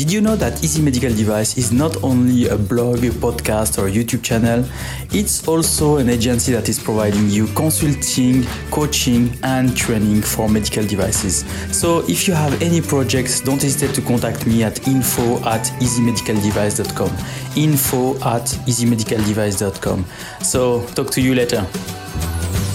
Did you know that Easy Medical Device is not only a blog, a podcast, or a YouTube channel? It's also an agency that is providing you consulting, coaching, and training for medical devices. So if you have any projects, don't hesitate to contact me at info at easymedicaldevice.com. Info at easymedicaldevice.com. So talk to you later.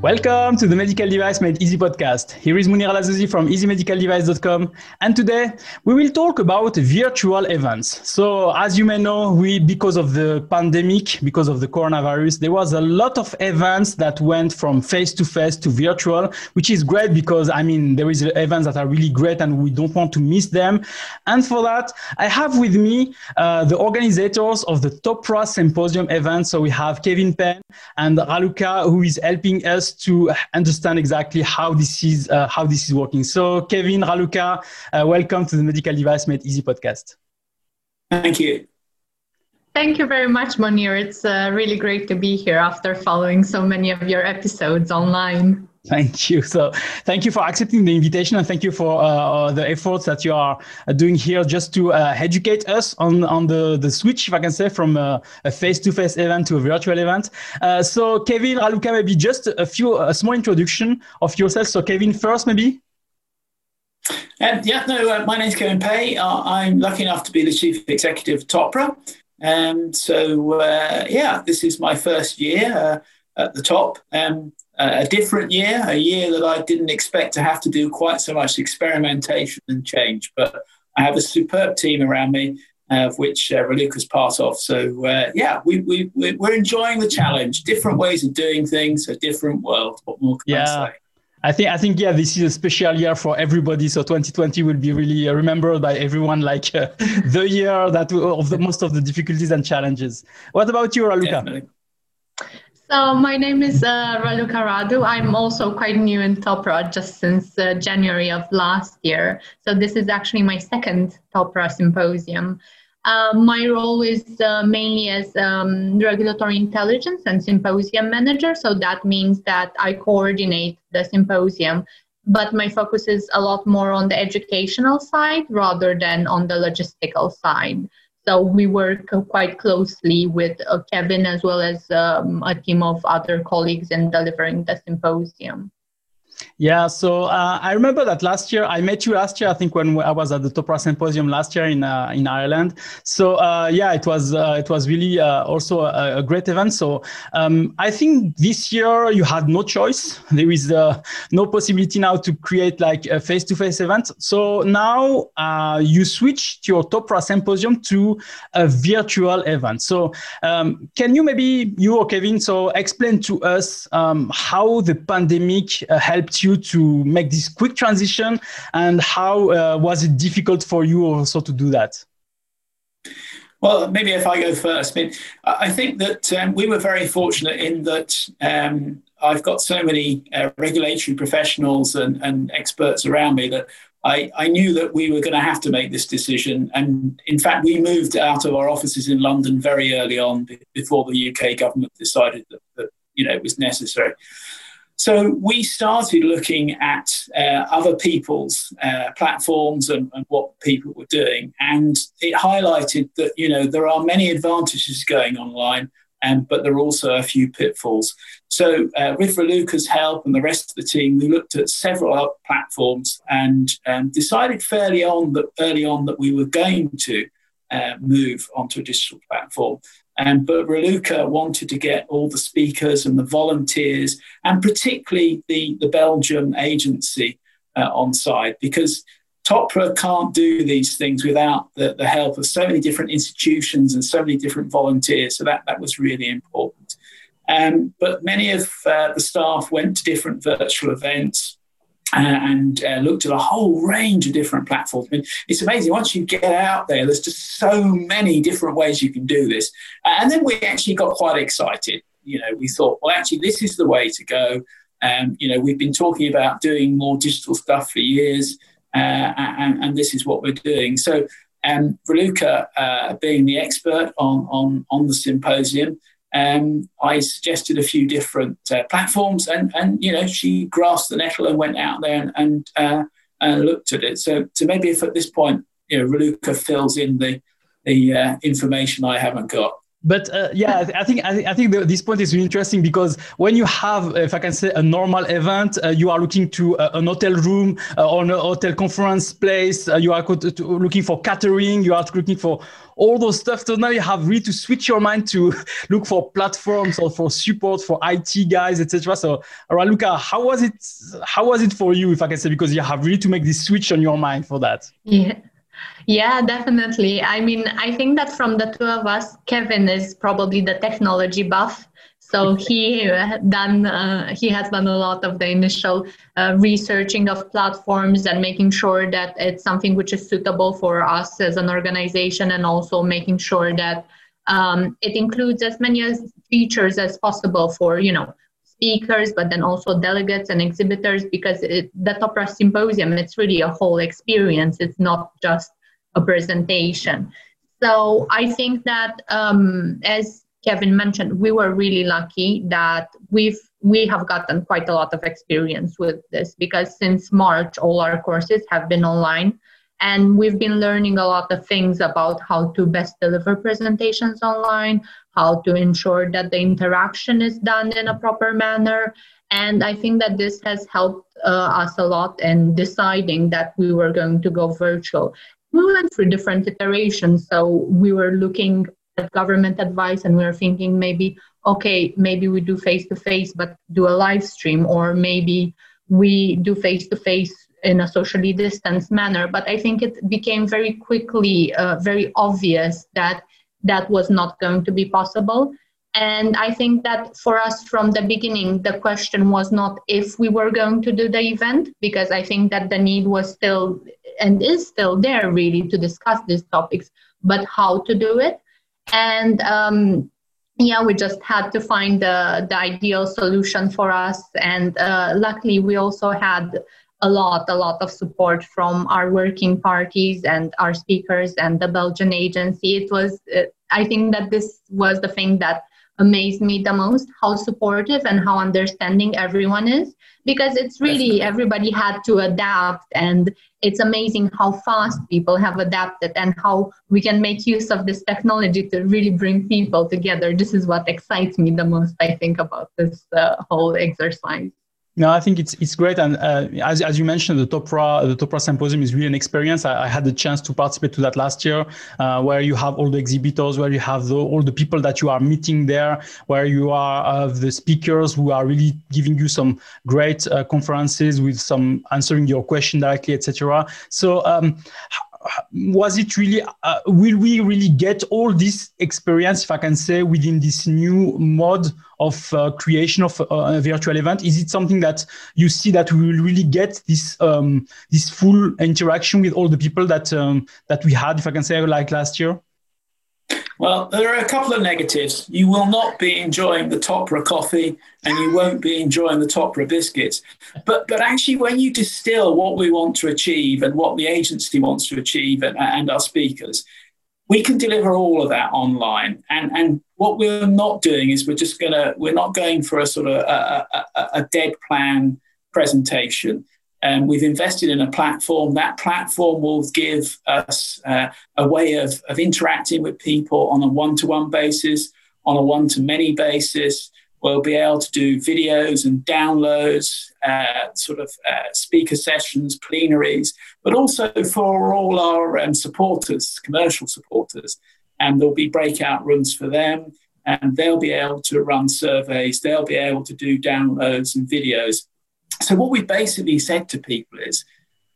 Welcome to the Medical Device Made Easy podcast. Here is Munir Lazouzi from easymedicaldevice.com. And today we will talk about virtual events. So as you may know, we, because of the pandemic, because of the coronavirus, there was a lot of events that went from face to face to virtual, which is great because I mean, there is events that are really great and we don't want to miss them. And for that, I have with me uh, the organizers of the Top TOPRA Symposium event. So we have Kevin Penn and Raluca who is helping us to understand exactly how this is uh, how this is working. So, Kevin Raluca, uh, welcome to the Medical Device Made Easy podcast. Thank you. Thank you very much, Munir. It's uh, really great to be here after following so many of your episodes online. Thank you. So, thank you for accepting the invitation, and thank you for uh, uh the efforts that you are uh, doing here just to uh, educate us on on the the switch, if I can say, from a, a face-to-face event to a virtual event. Uh, so, Kevin Raluca, maybe just a few a small introduction of yourself. So, Kevin, first, maybe. Um, yeah, no, uh, my name's Kevin Pay. I'm lucky enough to be the chief executive of Topra. Um, so, yeah, this is my first year at the top. Um, a different year, a year that I didn't expect to have to do quite so much experimentation and change. But I have a superb team around me, uh, of which uh, Raluca's part of. So, uh, yeah, we, we, we're enjoying the challenge. Different ways of doing things, a different world. What more can yeah. I say? I think I think yeah, this is a special year for everybody. So 2020 will be really remembered by everyone like uh, the year that of the most of the difficulties and challenges. What about you, Raluca? So my name is uh, Raluca Radu. I'm also quite new in TOPRA just since uh, January of last year. So this is actually my second TOPRA symposium. Uh, my role is uh, mainly as um, regulatory intelligence and symposium manager. So that means that I coordinate the symposium, but my focus is a lot more on the educational side rather than on the logistical side. So we work quite closely with uh, Kevin as well as um, a team of other colleagues in delivering the symposium. Yeah, so uh, I remember that last year I met you last year. I think when I was at the TOPRA Symposium last year in uh, in Ireland. So uh, yeah, it was uh, it was really uh, also a, a, great event. So um, I think this year you had no choice. There is uh, no possibility now to create like a face-to-face event. So now you switched your TOPRA Symposium to a virtual event. So um, can you maybe you or Kevin so explain to us um, how the pandemic helped helped you to make this quick transition and how uh, was it difficult for you also to do that well, maybe if I go first, I mean, I think that um, we were very fortunate in that um, I've got so many uh, regulatory professionals and, and, experts around me that I, I knew that we were going to have to make this decision. And in fact, we moved out of our offices in London very early on before the UK government decided that, that you know it was necessary. So we started looking at uh, other people's uh, platforms and, and, what people were doing, and it highlighted that you know there are many advantages going online, and but there are also a few pitfalls. So uh, with Raluca's help and the rest of the team, we looked at several platforms and um, decided fairly on that early on that we were going to uh, move onto a digital platform. And but Raluca wanted to get all the speakers and the volunteers, and particularly the, the Belgium agency uh, on side, because TOPRA can't do these things without the, the help of so many different institutions and so many different volunteers. So that, that was really important. Um, but many of uh, the staff went to different virtual events. And uh, looked at a whole range of different platforms. I mean, it's amazing. Once you get out there, there's just so many different ways you can do this. And then we actually got quite excited. You know, we thought, well, actually, this is the way to go. Um, you know, we've been talking about doing more digital stuff for years, uh, and, and, this is what we're doing. So, um, Raluca, uh, being the expert on, on, on the symposium, um, I suggested a few different uh, platforms, and and you know she grasped the nettle and went out there and and, uh, and looked at it. So so maybe if at this point you know Raluca fills in the the uh, information I haven't got but uh, yeah i think i think, the, this point is really interesting because when you have if i can say a normal event uh, you are looking to uh, an hotel room uh, or a hotel conference place uh, you are looking for catering you are looking for all those stuff. So now you have really to switch your mind to look for platforms or for support for it guys etc so raluca how was it how was it for you if i can say because you have really to make this switch on your mind for that? Yeah yeah, definitely. I mean, I think that from the two of us, Kevin is probably the technology buff. So he done uh, he has done a lot of the initial uh, researching of platforms and making sure that it's something which is suitable for us as an organization, and also making sure that um, it includes as many as features as possible for you know speakers, but then also delegates and exhibitors, because it, the TOPRA Symposium, it's really a whole experience. It's not just a presentation. So I think that, um, as Kevin mentioned, we were really lucky that we've we have gotten quite a lot of experience with this because since March, all our courses have been online. And we've been learning a lot of things about how to best deliver presentations online, how to ensure that the interaction is done in a proper manner. And I think that this has helped uh, us a lot in deciding that we were going to go virtual. We went through different iterations. So we were looking at government advice and we were thinking maybe, okay, maybe we do face to face, but do a live stream, or maybe we do face to face in a socially distanced manner. But I think it became very quickly uh, very obvious that that was not going to be possible. And I think that for us from the beginning, the question was not if we were going to do the event, because I think that the need was still and is still there really to discuss these topics, but how to do it. And um, yeah, we just had to find the, the ideal solution for us. And uh, luckily, we also had a lot, a lot of support from our working parties and our speakers and the Belgian agency. It was, uh, I think that this was the thing that amazed me the most how supportive and how understanding everyone is because it's really everybody had to adapt and it's amazing how fast people have adapted and how we can make use of this technology to really bring people together. This is what excites me the most i think about this uh, whole exercise no, I think it's it's great, and uh, as, as you mentioned, the TOPRA the TOPRA symposium is really an experience. I, I had the chance to participate to that last year, uh, where you have all the exhibitors, where you have the, all the people that you are meeting there, where you are uh, the speakers who are really giving you some great uh, conferences with some answering your question directly, etc. So. Um, was it really uh, will we really get all this experience if i can say within this new mode of uh, creation of uh, a virtual event? Is it something that you see that we will really get this um, this full interaction with all the people that um, that we had if i can say like last year well, there are a couple of negatives. You will not be enjoying the TOPRA coffee and you won't be enjoying the TOPRA biscuits. But, but actually, when you distill what we want to achieve and what the agency wants to achieve and, and our speakers, we can deliver all of that online. And, and what we're not doing is we're just going to, we're not going for a sort of a, a, a dead plan presentation. Um, we've invested in a platform. That platform will give us uh, a way of, of interacting with people on a one to one basis, on a one to many basis. We'll be able to do videos and downloads, uh, sort of uh, speaker sessions, plenaries, but also for all our um, supporters, commercial supporters. And there'll be breakout rooms for them, and they'll be able to run surveys, they'll be able to do downloads and videos. So what we basically said to people is,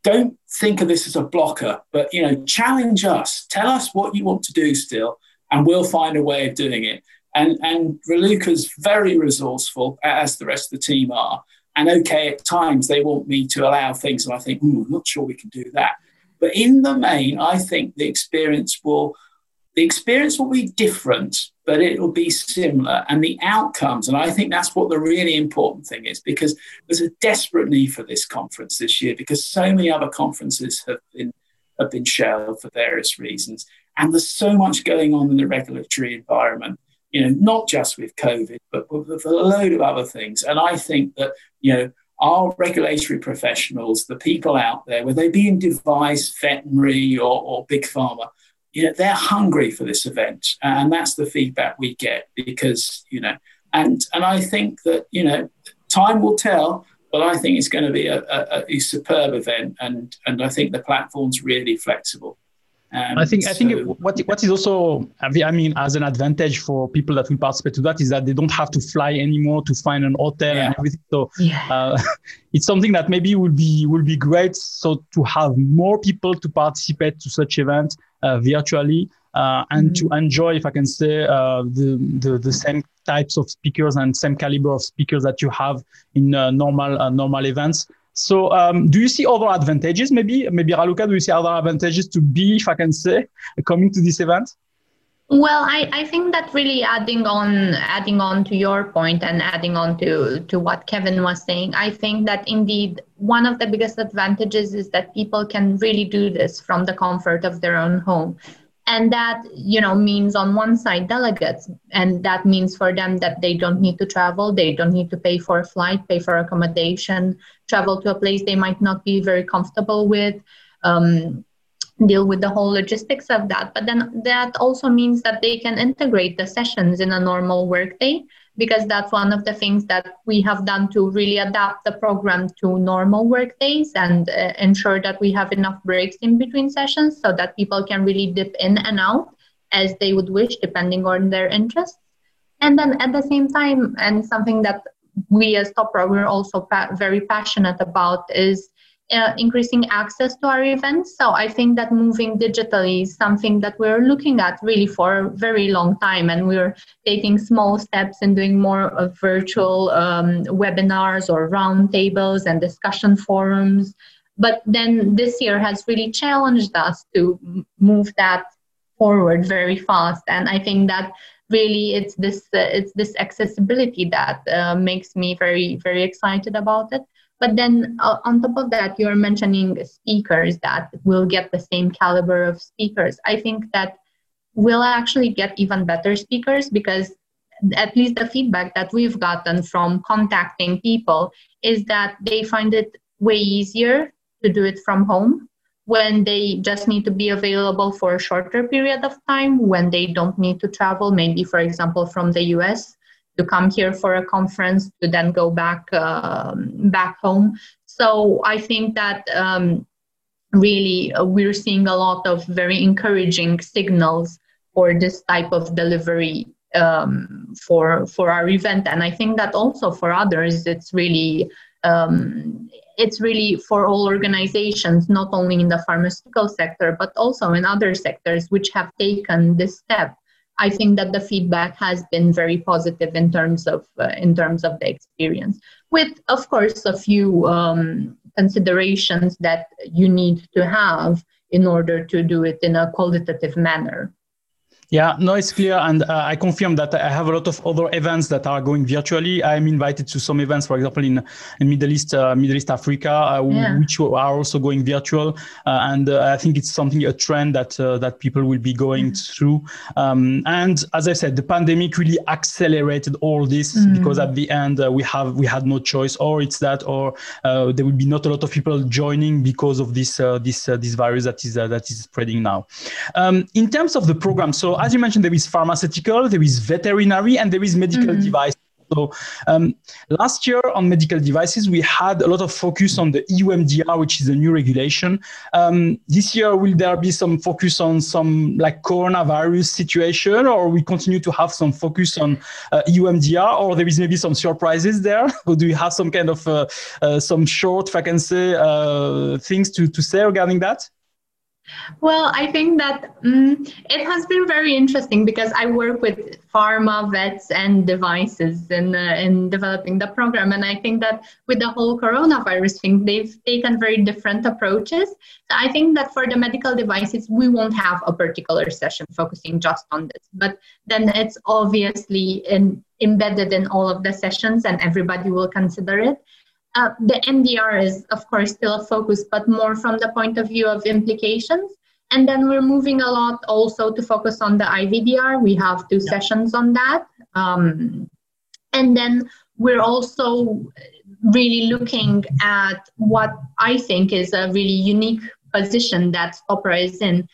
don't think of this as a blocker, but you know, challenge us. Tell us what you want to do still, and we'll find a way of doing it. And and Raluca's very resourceful, as the rest of the team are. And okay, at times they want me to allow things, and I think, I'm not sure we can do that. But in the main, I think the experience will the experience will be different, but it will be similar. And the outcomes, and I think that's what the really important thing is, because there's a desperate need for this conference this year, because so many other conferences have been have been shelved for various reasons. And there's so much going on in the regulatory environment, you know, not just with COVID, but with a load of other things. And I think that, you know, our regulatory professionals, the people out there, whether they be in device, veterinary, or, or big pharma, you know, they're hungry for this event. And that's the feedback we get because, you know, and and I think that, you know, time will tell, but I think it's going to be a, a, a superb event and and I think the platform's really flexible. Um, I think so, I think what what is also I mean as an advantage for people that will participate to that is that they don't have to fly anymore to find an hotel yeah. and everything. So yeah. uh, it's something that maybe will be will be great. So to have more people to participate to such events virtually uh, and mm-hmm. to enjoy, if I can say, uh, the, the the same types of speakers and same caliber of speakers that you have in uh, normal uh, normal events. So, um, do you see other advantages? Maybe, maybe Raluca, do you see other advantages to be, if I can say, coming to this event? Well, I, I think that really adding on adding on to your point and adding on to, to what Kevin was saying, I think that indeed one of the biggest advantages is that people can really do this from the comfort of their own home. And that you know means on one side delegates and that means for them that they don't need to travel they don't need to pay for a flight pay for accommodation travel to a place they might not be very comfortable with. Um, deal with the whole logistics of that. But then that also means that they can integrate the sessions in a normal workday because that's one of the things that we have done to really adapt the program to normal workdays and uh, ensure that we have enough breaks in between sessions so that people can really dip in and out as they would wish depending on their interests. And then at the same time and something that we as Topra we're also pa- very passionate about is uh, increasing access to our events. So I think that moving digitally is something that we're looking at really for a very long time, and we're taking small steps and doing more of virtual um, webinars or roundtables and discussion forums. But then this year has really challenged us to move that forward very fast, and I think that really it's this uh, it's this accessibility that uh, makes me very very excited about it but then uh, on top of that, you're mentioning speakers that will get the same caliber of speakers. I think that we'll actually get even better speakers because at least the feedback that we've gotten from contacting people is that they find it way easier to do it from home when they just need to be available for a shorter period of time when they don't need to travel maybe for example from the us to come here for a conference to then go back um, back home. So I think that um, really uh, we're seeing a lot of very encouraging signals for this type of delivery um, for for our event, and I think that also for others, it's really um, it's really for all organizations, not only in the pharmaceutical sector, but also in other sectors which have taken this step I think that the feedback has been very positive in terms of uh, in terms of the experience, with of course a few um, considerations that you need to have in order to do it in a qualitative manner. Yeah, no, it's clear. And uh, I confirm that I have a lot of other events that are going virtually. I'm invited to some events, for example, in, in Middle East, uh, Middle East Africa, uh, yeah. which are also going virtual. Uh, and uh, I think it's something, a trend that, uh, that people will be going mm. through. Um, and as I said, the pandemic really accelerated all this mm. because at the end we have, we had no choice or it's that, or there will be not a lot of people joining because of this, this, this virus that is, that is spreading now. Um, in terms of the program, so as you mentioned, there is pharmaceutical, there is veterinary, and there is medical mm-hmm. device. So um, last year on medical devices, we had a lot of focus on the EU MDR, which is a new regulation. Um, this year, will there be some focus on some like coronavirus situation, or we continue to have some focus on uh, EU MDR, or there is maybe some surprises there? or do you have some kind of uh, uh, some short, if I can say, uh, things to, to say regarding that? Well, I think that um, it has been very interesting because I work with pharma, vets, and devices in, uh, in developing the program. And I think that with the whole coronavirus thing, they've taken very different approaches. I think that for the medical devices, we won't have a particular session focusing just on this. But then it's obviously in, embedded in all of the sessions, and everybody will consider it. Uh, the MDR is, of course, still a focus, but more from the point of view of implications. And then we're moving a lot also to focus on the IVDR. We have two yeah. sessions on that. Um, and then we're also really looking at what I think is a really unique position that TOPRA is in,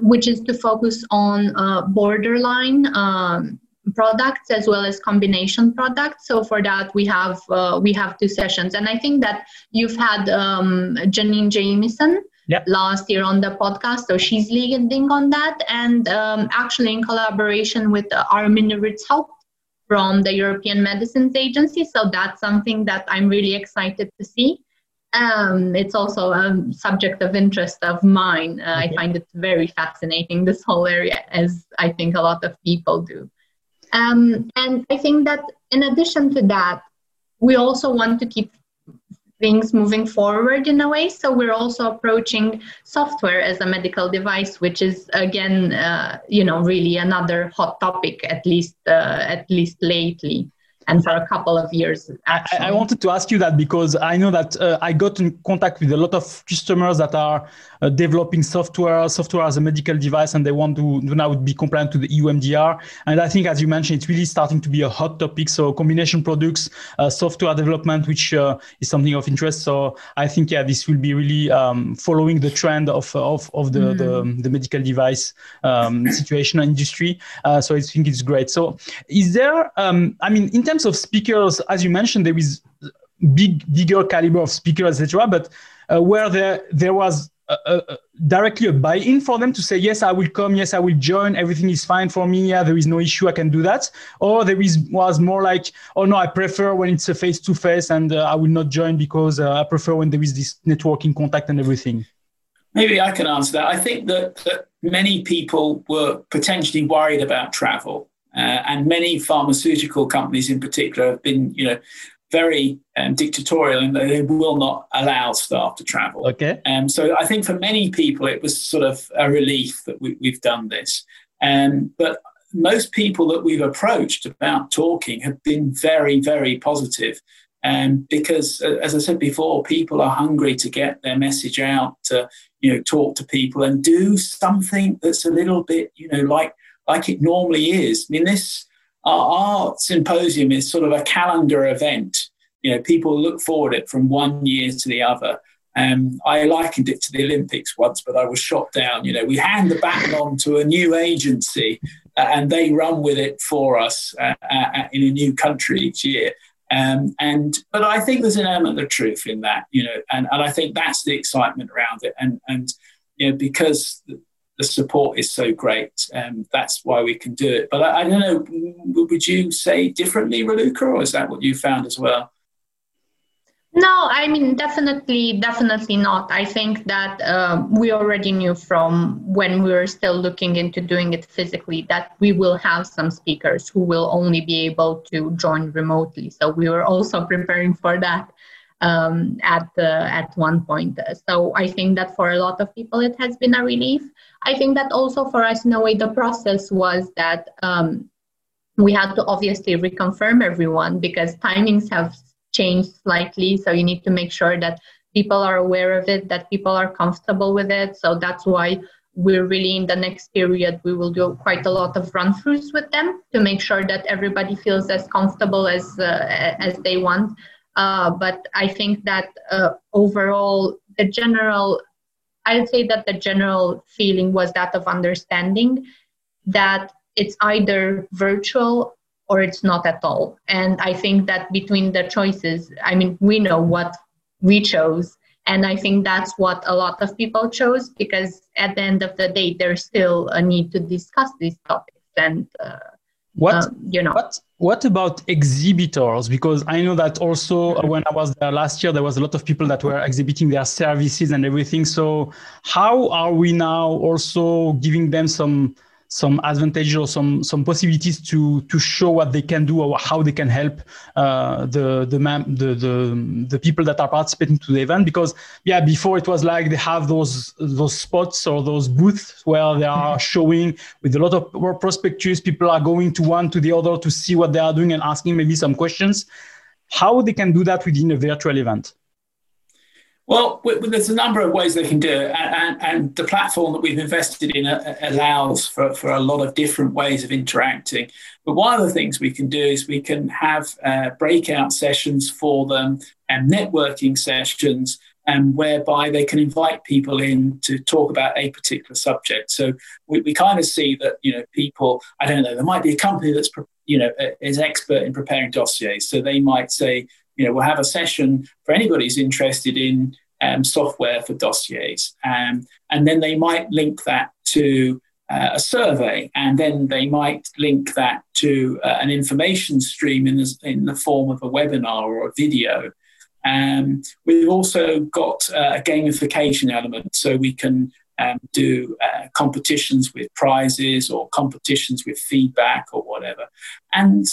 which is to focus on uh, borderline um, products as well as combination products. So for that, we have uh, we have two sessions, and I think that you've had um, Janine Jamieson yep. last year on the podcast, so she's leading on that, and um, actually in collaboration with uh, Armin Ritzhaupt from the European Medicines Agency. So that's something that I'm really excited to see. Um, it's also a subject of interest of mine. Uh, okay. I find it very fascinating, this whole area, as I think a lot of people do. Um, and I think that in addition to that, we also want to keep things moving forward in a way. So we're also approaching software as a medical device, which is again, uh, you know, really another hot topic, at least uh, at least lately and for a couple of years. I, I, wanted to ask you that because I know that uh, I got in contact with a lot of customers that are uh, developing software, software as a medical device, and they want to, to now be compliant to the EU MDR. And I think, as you mentioned, it's really starting to be a hot topic. So combination products, uh, software development, which uh, is something of interest. So I think, yeah, this will be really um, following the trend of of, of the, mm. the, the medical device um, situation industry. Uh, so I think it's great. So is there, um, I mean, in terms of speakers, as you mentioned, there is big, bigger caliber of speakers, etc. But uh, where there there was directly a buy-in for them to say yes i will come yes i will join everything is fine for me yeah there is no issue i can do that. Or there is was more like oh no i prefer when it's a face-to-face and uh, i will not join because uh, i prefer when there is this networking contact and everything. Maybe i can answer that. I think that, that many people were potentially worried about travel uh, and many pharmaceutical companies in particular have been, you know, very um, dictatorial and they will not allow staff to travel. Okay. Um, so I think for many people it was sort of a relief that we, have done this. Um, but most people that we've approached about talking have been very, very positive. Um, because, uh, as I said before, people are hungry to get their message out, to you know, talk to people and do something that's a little bit, you know, like like it normally is. I mean, this our, our symposium is sort of a calendar event. You know, people look forward it from one year to the other. Um, I likened it to the Olympics once, but I was shot down. You know, we hand the baton on to a new agency, uh, and they run with it for us uh, uh, in a new country each year. Um, and but I think there's an element of truth in that, you know, and, and I think that's the excitement around it. And and you know, because the support is so great. and that's why we can do it. But I, I, don't know, would you say differently, Raluca, or is that what you found as well? No, I mean, definitely, definitely not. I think that uh, we already knew from when we were still looking into doing it physically that we will have some speakers who will only be able to join remotely. So we were also preparing for that um, at the, at one point. So I think that for a lot of people, it has been a relief. I think that also for us, in a way, the process was that um, we had to obviously reconfirm everyone because timings have changed slightly. So you need to make sure that people are aware of it, that people are comfortable with it. So that's why we're really in the next period we will do quite a lot of run throughs with them to make sure that everybody feels as comfortable as uh, as they want uh, but I think that uh, overall, the general, I'd say that the general feeling was that of understanding that it's either virtual or it's not at all. And I think that between the choices, I mean, we know what we chose. And I think that's what a lot of people chose because at the end of the day, there's still a need to discuss these topics. And uh, What uh, you know? What what about exhibitors? Because I know that also uh, when I was there last year, there was a lot of people that were exhibiting their services and everything. So how are we now also giving them some some advantages or some some possibilities to to show what they can do or how they can help uh, the the, the the the people that are participating to the event. Because yeah before it was like they have those those spots or those booths where they are mm-hmm. showing with a lot of prospectus people are going to one to the other to see what they are doing and asking maybe some questions. How they can do that within a virtual event well, there's a number of ways they can do it, and, and the platform that we've invested in uh, allows for, for a lot of different ways of interacting. But one of the things we can do is we can have uh, breakout sessions for them and networking sessions, and whereby they can invite people in to talk about a particular subject. So we, we kind of see that you know people, I don't know, there might be a company that's you know is expert in preparing dossiers, so they might say you know, we'll have a session for anybody who's interested in um, software for dossiers. Um, and then they might link that to uh, a survey, and then they might link that to uh, an information stream in the, in the form of a webinar or a video. Um, we've also got uh, a gamification element, so we can um, do uh, competitions with prizes or competitions with feedback or whatever. And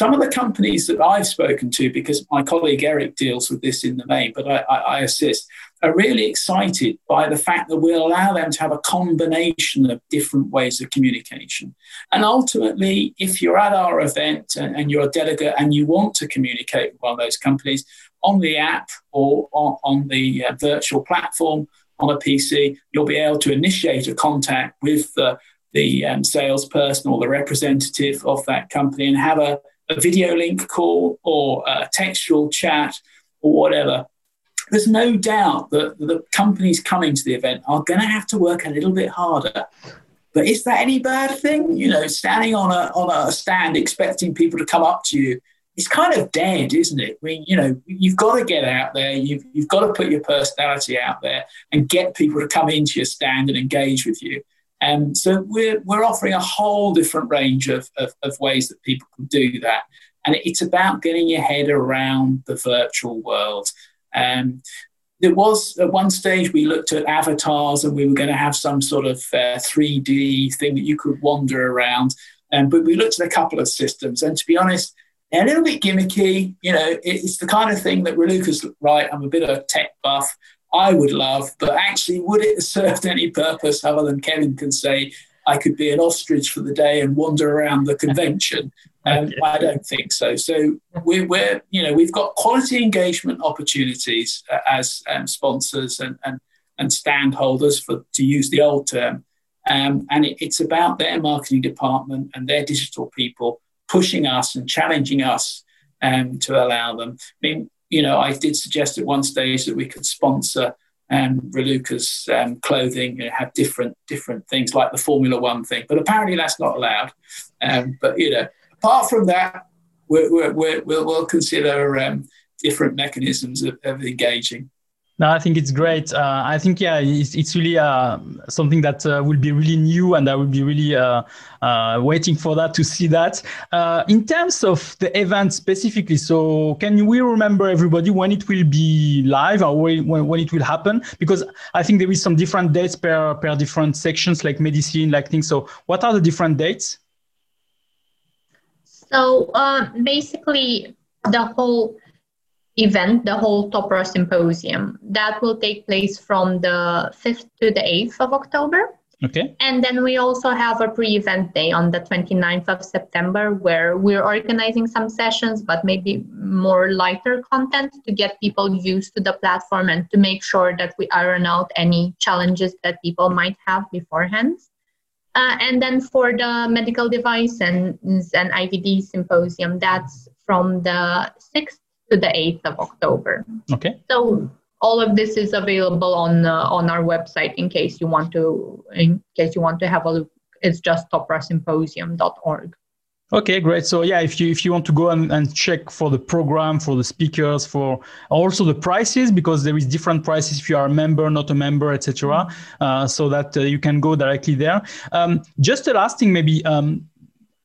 some of the companies that I've spoken to, because my colleague Eric deals with this in the main, but I, I, assist, are really excited by the fact that we'll allow them to have a combination of different ways of communication. And ultimately, if you're at our event and, and you're a delegate and you want to communicate with one of those companies on the app or on, on the uh, virtual platform on a PC, you'll be able to initiate a contact with the, the um, salesperson or the representative of that company and have a a video link call or a textual chat or whatever, there's no doubt that the companies coming to the event are going to have to work a little bit harder. But is that any bad thing? You know, standing on a on a stand expecting people to come up to you, it's kind of dead, isn't it? I mean, you know, you've got to get out there. You've you've got to put your personality out there and get people to come into your stand and engage with you. And so we're, we're offering a whole different range of, of, of ways that people can do that. And it's about getting your head around the virtual world. Um, there was at one stage we looked at avatars and we were going to have some sort of uh, 3D thing that you could wander around. Um, but we looked at a couple of systems, and to be honest, they're a little bit gimmicky. You know, it's the kind of thing that Raluca's right. I'm a bit of a tech buff. I would love, but actually, would it have served any purpose other than Kevin can say, I could be an ostrich for the day and wander around the convention? Um. I don't think so. So we're, we're, you know, we've got quality engagement opportunities uh, as um, sponsors and, and, and stand holders, for, to use the old term. Um, and it, it's about their marketing department and their digital people pushing us and challenging us um, to allow them. I mean, you know, I did suggest at one stage that we could sponsor um, Raluca's um, clothing, know, have different different things like the Formula One thing, but apparently that's not allowed. Um, but you know, apart from that, we're, we're, we'll, we'll consider um, different mechanisms of, of engaging. No, I think it's great. Uh, I think yeah, it's, it's really uh, something that uh, will be really new, and I will be really uh, uh, waiting for that to see that. Uh, in terms of the event specifically, so can we remember everybody when it will be live or when, when it will happen? Because I think there is some different dates per per different sections, like medicine, like things. So what are the different dates? So basically, the whole event, the whole TOPRA Symposium. That will take place from the 5th to the 8th of October. Okay. And then we also have a pre event day on the 29th of September where we're organizing some sessions, but maybe more lighter content to get people used to the platform and to make sure that we iron out any challenges that people might have beforehand. Uh, and then for the medical device and, and IVD symposium, that's from the 6th to the 8th of October. Okay. So all of this is available on uh, on our website in case you want to in case you want to have a look. It's just toprasymposium.org. Okay, great. So yeah, if you if you want to go and, and check for the program, for the speakers, for also the prices, because there is different prices if you are a member, not a member, etc. Uh, so that uh, you can go directly there. Um, just the last thing, maybe um,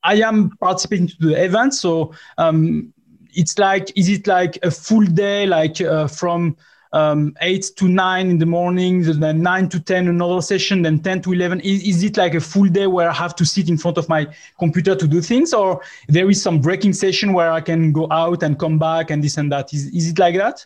I am participating to the event, so um, it's like, is it like a full day, like uh, from um, 8 to 9 in the morning, then 9 to 10 another session, then 10 to 11? Is, is it like a full day where I have to sit in front of my computer to do things, or there is some breaking session where I can go out and come back and this and that? Is, is it like that?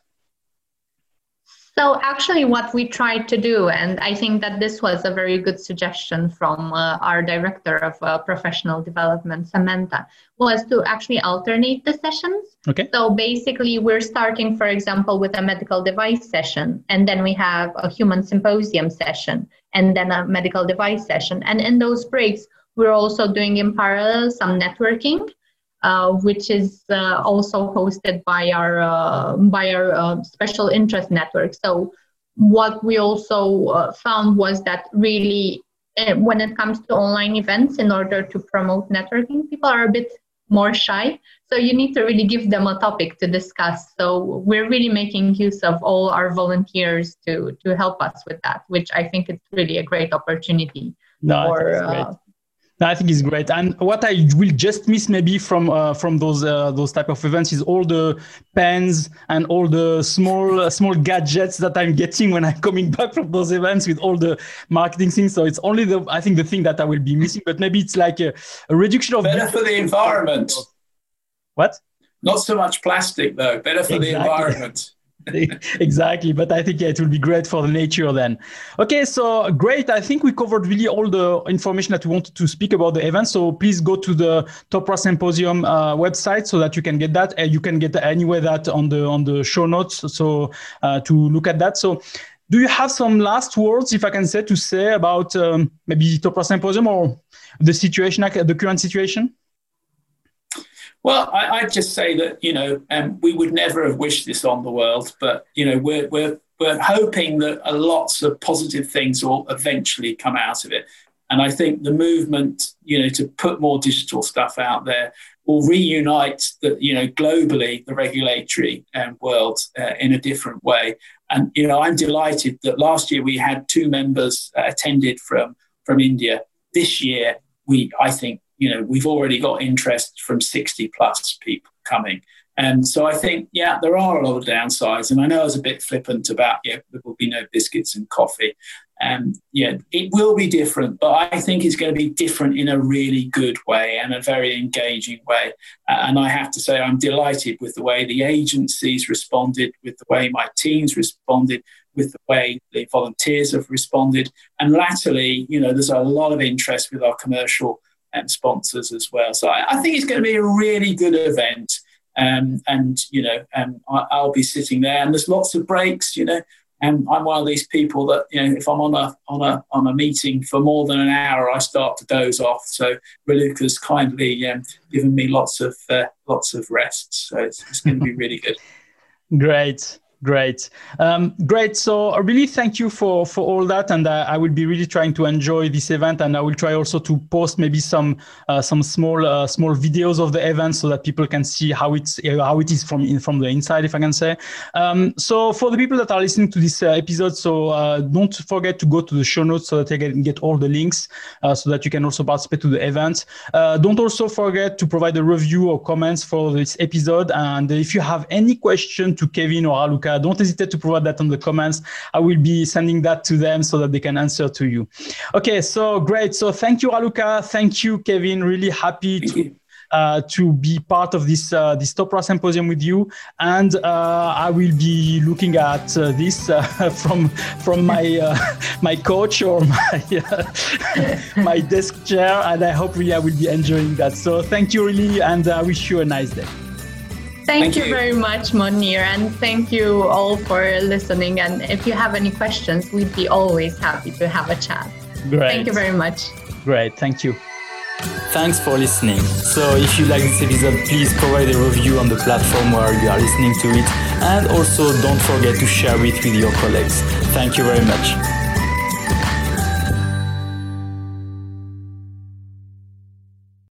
So, actually, what we tried to do, and I think that this was a very good suggestion from uh, our director of uh, professional development, Samantha, was to actually alternate the sessions. Okay. So, basically, we're starting, for example, with a medical device session, and then we have a human symposium session, and then a medical device session. And in those breaks, we're also doing in parallel some networking uh, which is uh, also hosted by our uh, by our uh, special interest network. So what we also uh, found was that really eh, when it comes to online events, in order to promote networking, people are a bit more shy. So you need to really give them a topic to discuss. So we're really making use of all our volunteers to to help us with that, which I think is really a great opportunity no, for I think it's great. And what I will just miss maybe from uh, from those uh, those type of events is all the pens and all the small uh, small gadgets that I'm getting when I'm coming back from those events with all the marketing things. So it's only the I think the thing that I will be missing. But maybe it's like a, a reduction of better for the environment. What? Not so much plastic though. Better for exactly. the environment. exactly but i think yeah, it will be great for the nature then. Okay so great. I think we covered really all the information that we wanted to speak about the event. So please go to the topra symposium uh, website so that you can get that. And you can get anywhere that on the on the show notes so uh, to look at that. So do you have some last words if i can say to say about um, maybe topra symposium or the situation the current situation well, I, would just say that you know, um, we would never have wished this on the world, but you know, we're we're we're hoping that lots of positive things will eventually come out of it. And I think the movement, you know, to put more digital stuff out there will reunite the, you know, globally the regulatory um, world uh, in a different way. And you know, I'm delighted that last year we had two members uh, attended from from India. This year, we I think you know, we've already got interest from 60 plus people coming. And so I think, yeah, there are a lot of downsides. And I know I was a bit flippant about, yeah, there will be no biscuits and coffee. And yeah, it will be different, but I think it's going to be different in a really good way and a very engaging way. And I have to say, I'm delighted with the way the agencies responded, with the way my teams responded, with the way the volunteers have responded. And latterly, you know, there's a lot of interest with our commercial and sponsors as well. So I, I, think it's going to be a really good event. Um, and you know, um, I, will be sitting there, and there's lots of breaks. You know, and I'm one of these people that you know, if I'm on a on a on a meeting for more than an hour, I start to doze off. So Raluca's kindly um, given me lots of uh, lots of rest. So it's, it's going to be really good. Great. Great, um, great. So I really thank you for for all that, and uh, I will be really trying to enjoy this event, and I will try also to post maybe some uh, some small uh, small videos of the event so that people can see how it's uh, how it is from in, from the inside, if I can say. Um, so for the people that are listening to this uh, episode, so uh, don't forget to go to the show notes so that you can get all the links, so that you can also participate to the event. don't also forget to provide a review or comments for this episode, and if you have any question to Kevin or Raluca don't hesitate to provide that on the comments. I will be sending that to them so that they can answer to you. Okay, so great. So thank you, Raluca. Thank you, Kevin. Really happy thank to. You. Uh, to be part of this uh, this Topra symposium with you, and uh, I will be looking at uh, this uh, from from my uh, my coach or my my desk chair, and I hope really I will be enjoying that. So thank you really, and I wish you a nice day. Thank, thank you, you, very much, Munir, and thank you all for listening. And if you have any questions, we'd be always happy to have a chat. Great. Thank you very much. Great. Thank you. Thanks for listening. So, if you like this episode, please provide a review on the platform where you are listening to it. And also, don't forget to share it with your colleagues. Thank you very much.